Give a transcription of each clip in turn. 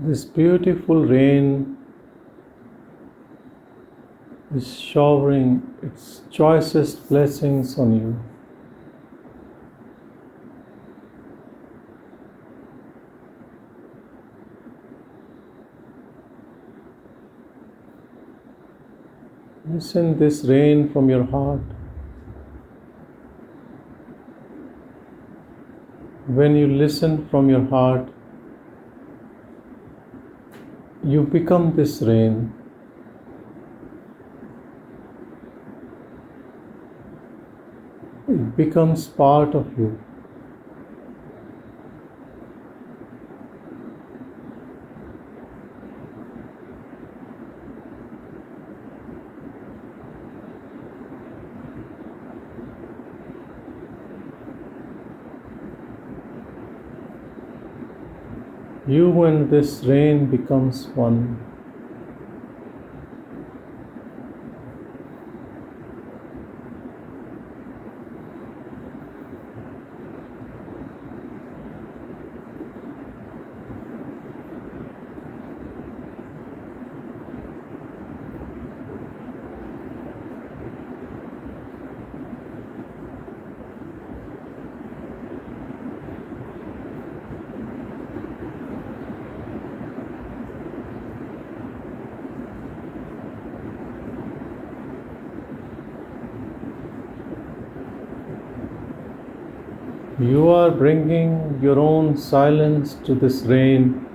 This beautiful rain is showering its choicest blessings on you. Listen this rain from your heart. When you listen from your heart, you become this rain. It becomes part of you. You and this rain becomes one. You are bringing your own silence to this rain.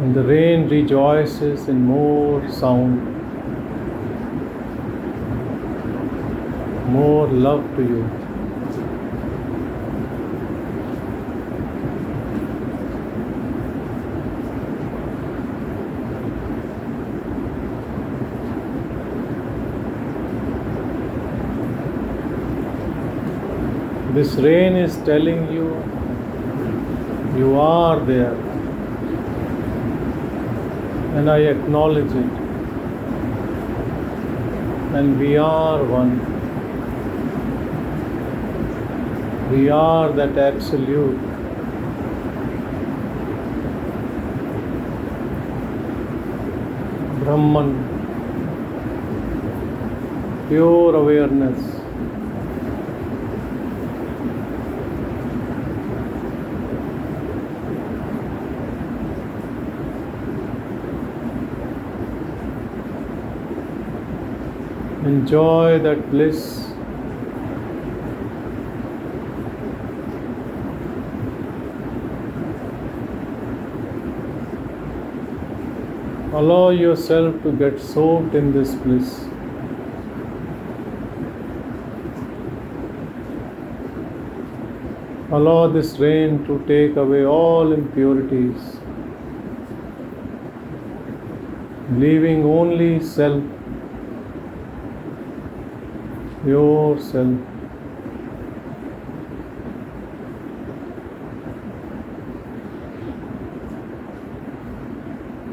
And the rain rejoices in more sound, more love to you. This rain is telling you you are there and I acknowledge it. And we are one. We are that absolute. Brahman, pure awareness. Enjoy that bliss. Allow yourself to get soaked in this bliss. Allow this rain to take away all impurities, leaving only self yourself.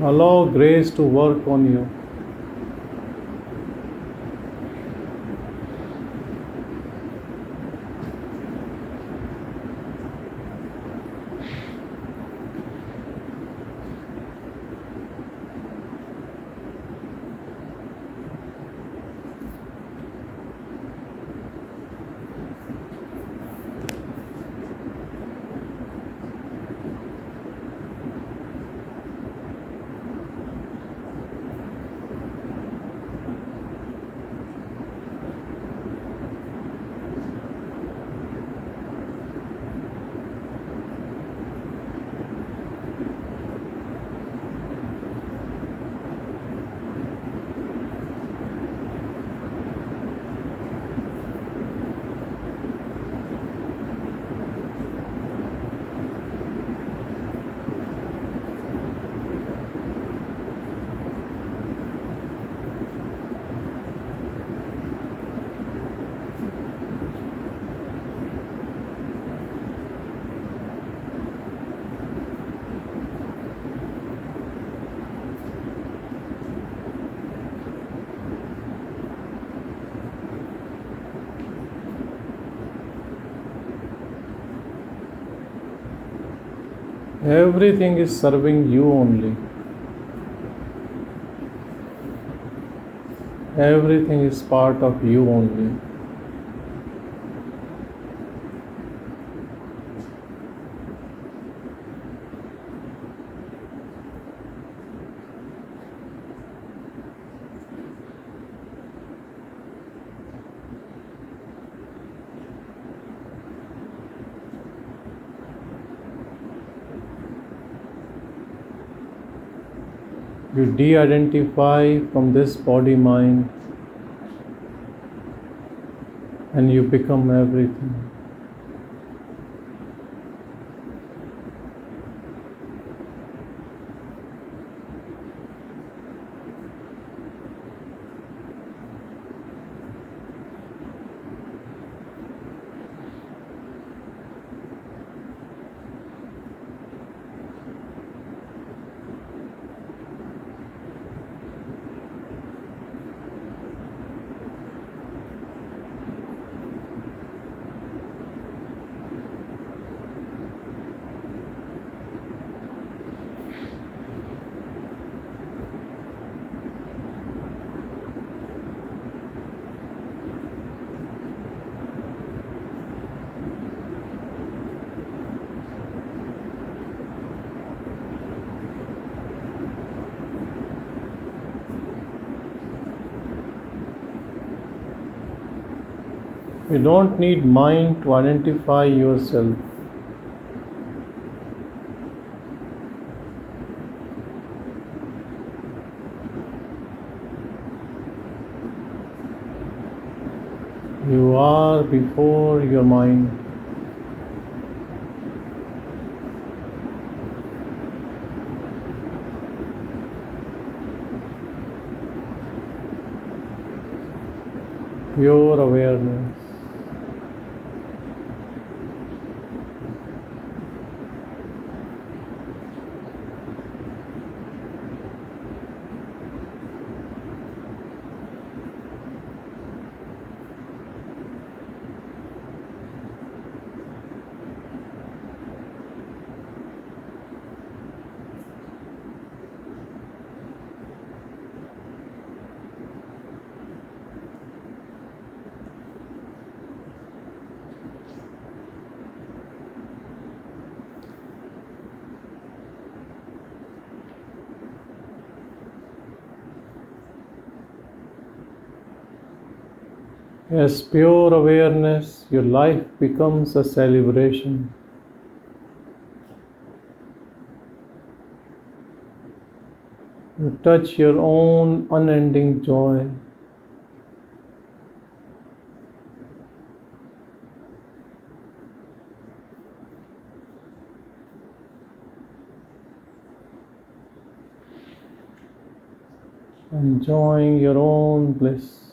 Allow grace to work on you. Everything is serving you only. Everything is part of you only. You de identify from this body mind and you become everything. You don't need mind to identify yourself. You are before your mind. Pure awareness. As pure awareness, your life becomes a celebration. You touch your own unending joy. Enjoying your own bliss.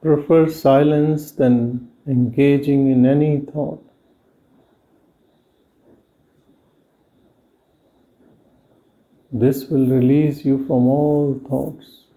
Prefer silence than engaging in any thought. This will release you from all thoughts.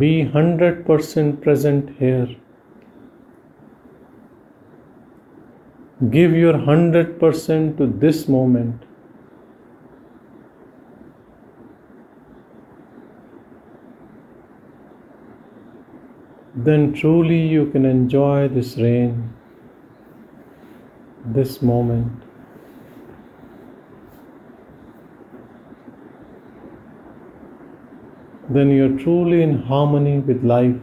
Be 100% present here. Give your 100% to this moment. Then truly you can enjoy this rain, this moment. Then you're truly in harmony with life.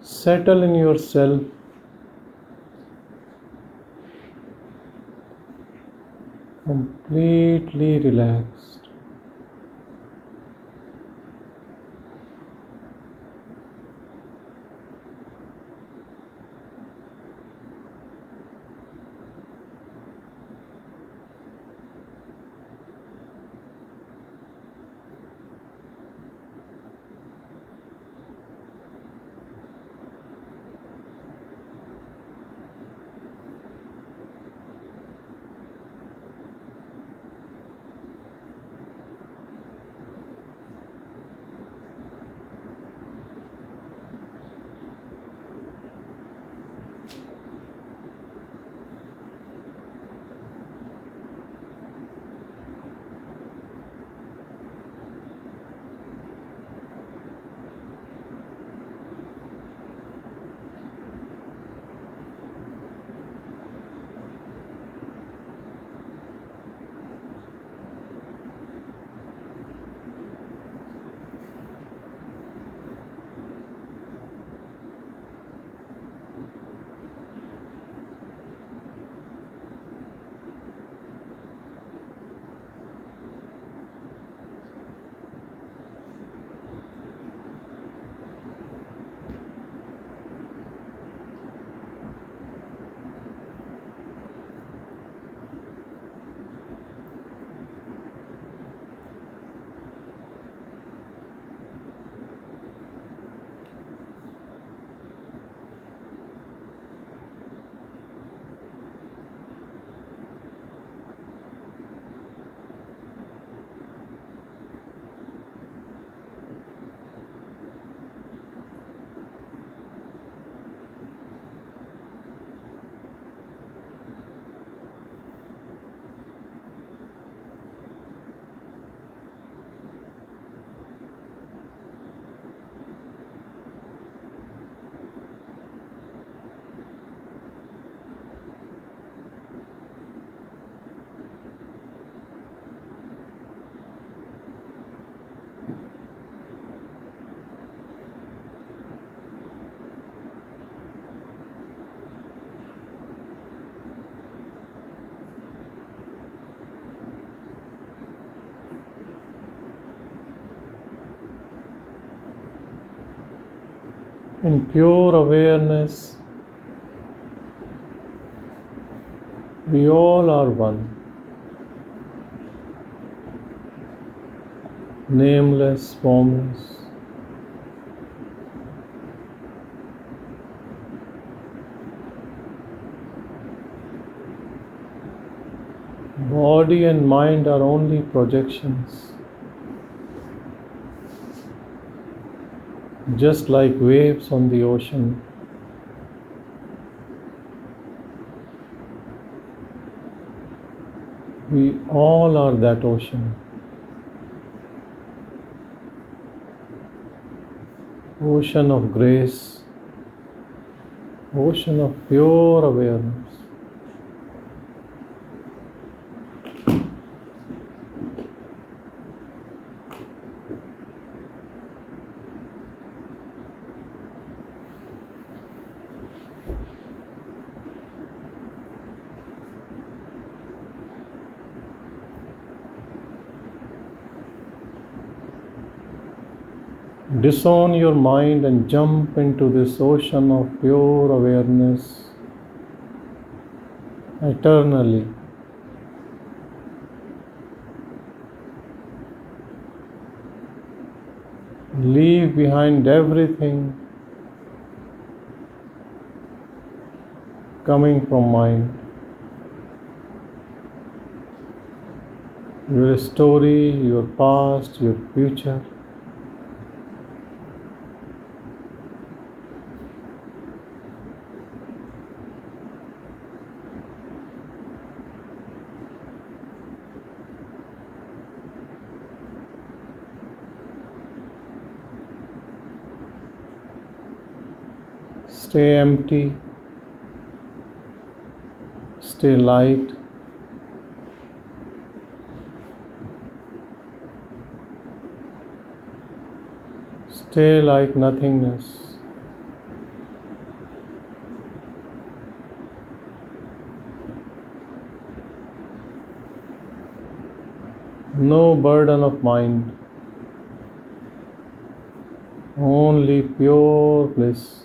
Settle in yourself. Completely relaxed. In pure awareness, we all are one. Nameless, formless. Body and mind are only projections. Just like waves on the ocean. We all are that ocean. Ocean of grace, ocean of pure awareness. Disown your mind and jump into this ocean of pure awareness eternally. Leave behind everything coming from mind. Your story, your past, your future. Stay empty. Stay light. Stay like nothingness. No burden of mind, only pure bliss.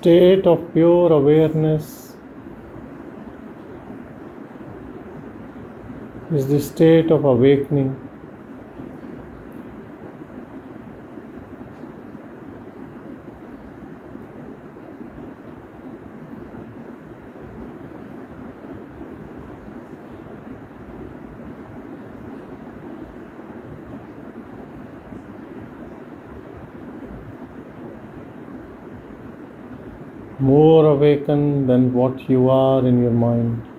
State of pure awareness is the state of awakening. More awakened than what you are in your mind.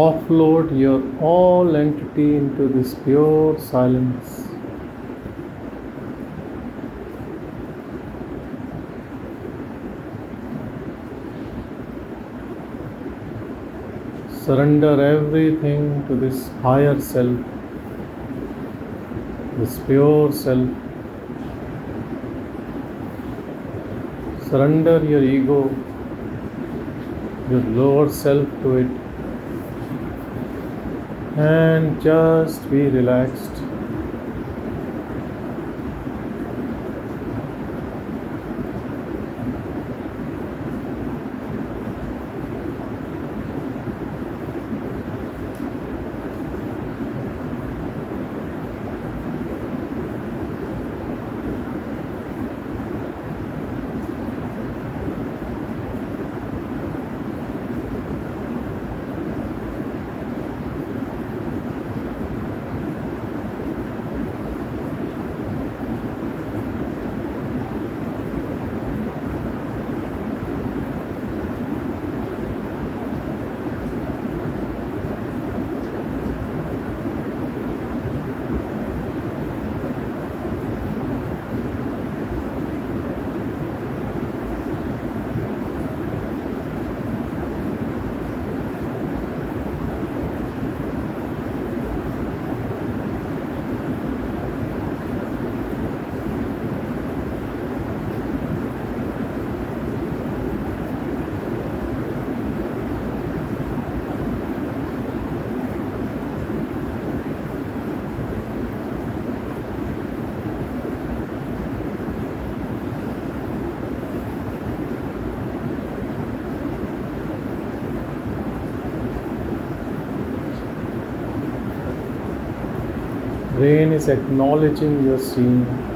Offload your all entity into this pure silence. Surrender everything to this higher self, this pure self. Surrender your ego, your lower self to it and just be relaxed. Brain is acknowledging your seeing.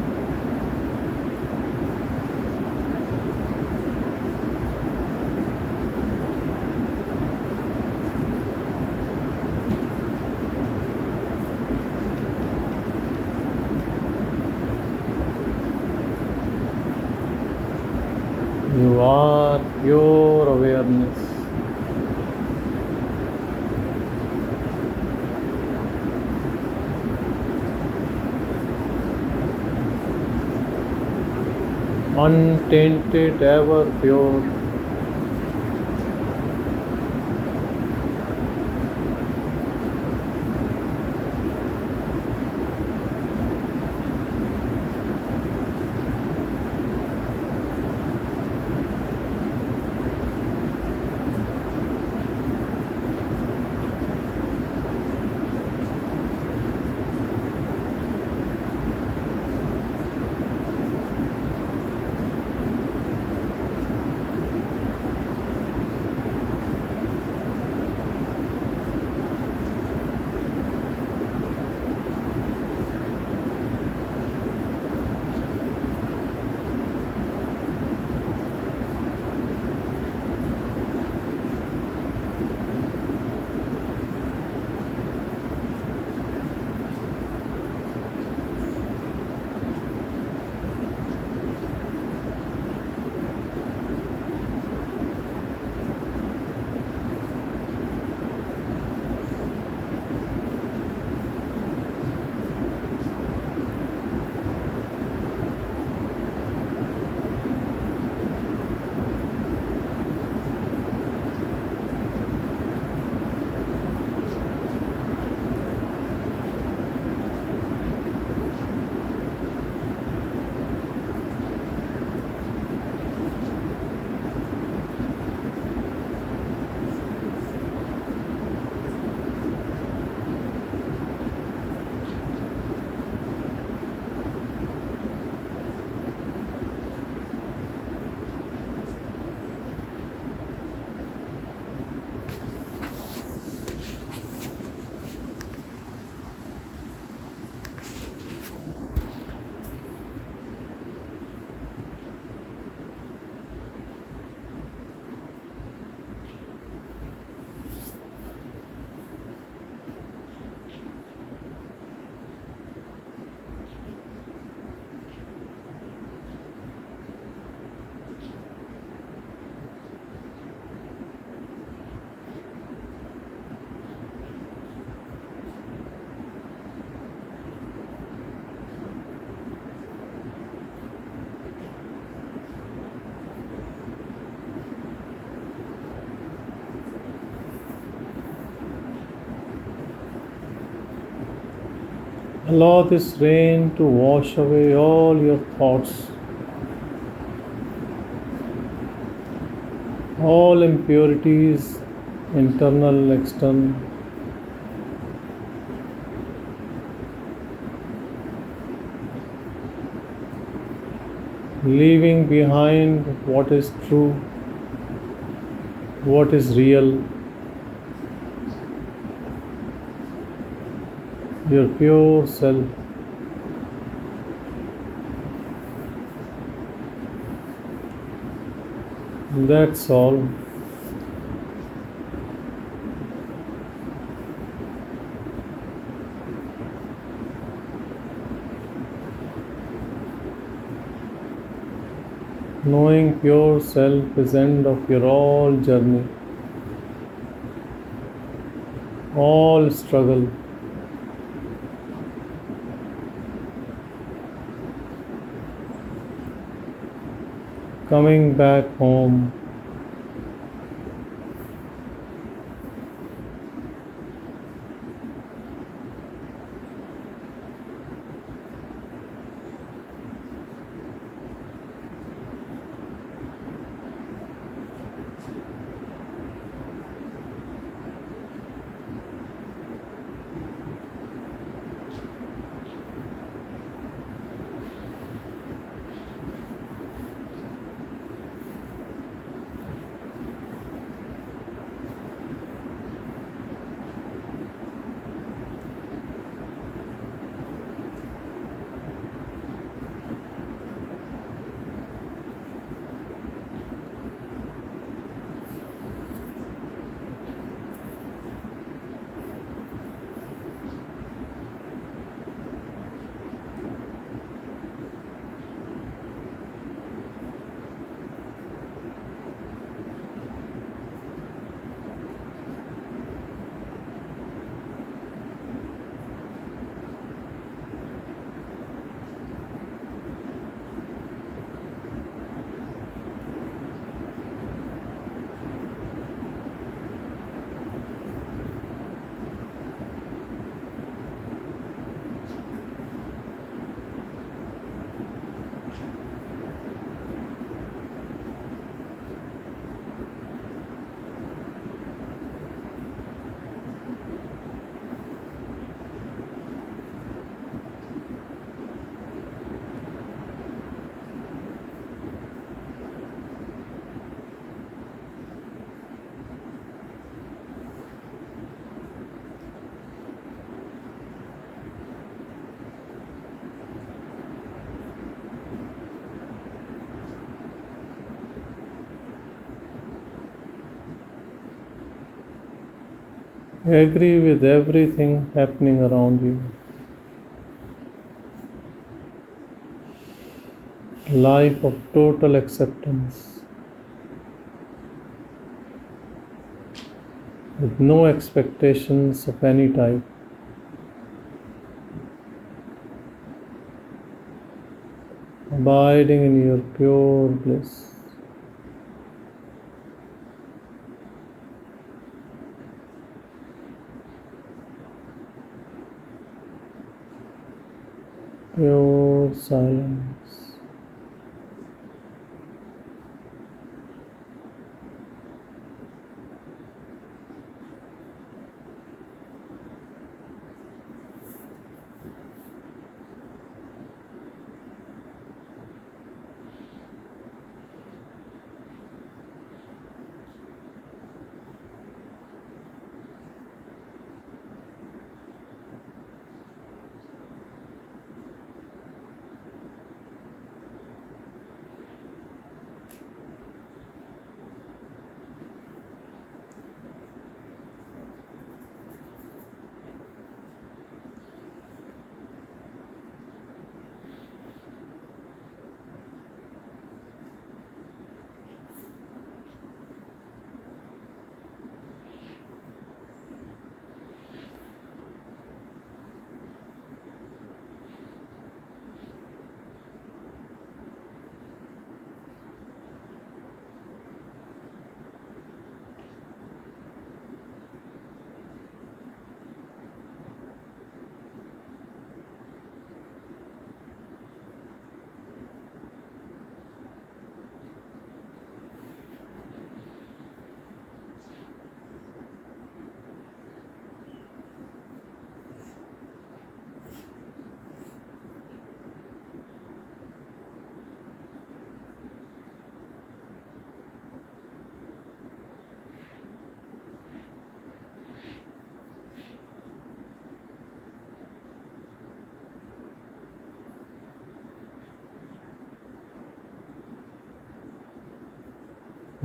ਟੈਂਟੇ ਟੈਵਰ pure Allow this rain to wash away all your thoughts, all impurities, internal, external. Leaving behind what is true, what is real, your pure self. That's all. Knowing pure self is end of your all journey, all struggle. Coming back home. Agree with everything happening around you. Life of total acceptance. With no expectations of any type. Abiding in your pure bliss. Pure silence.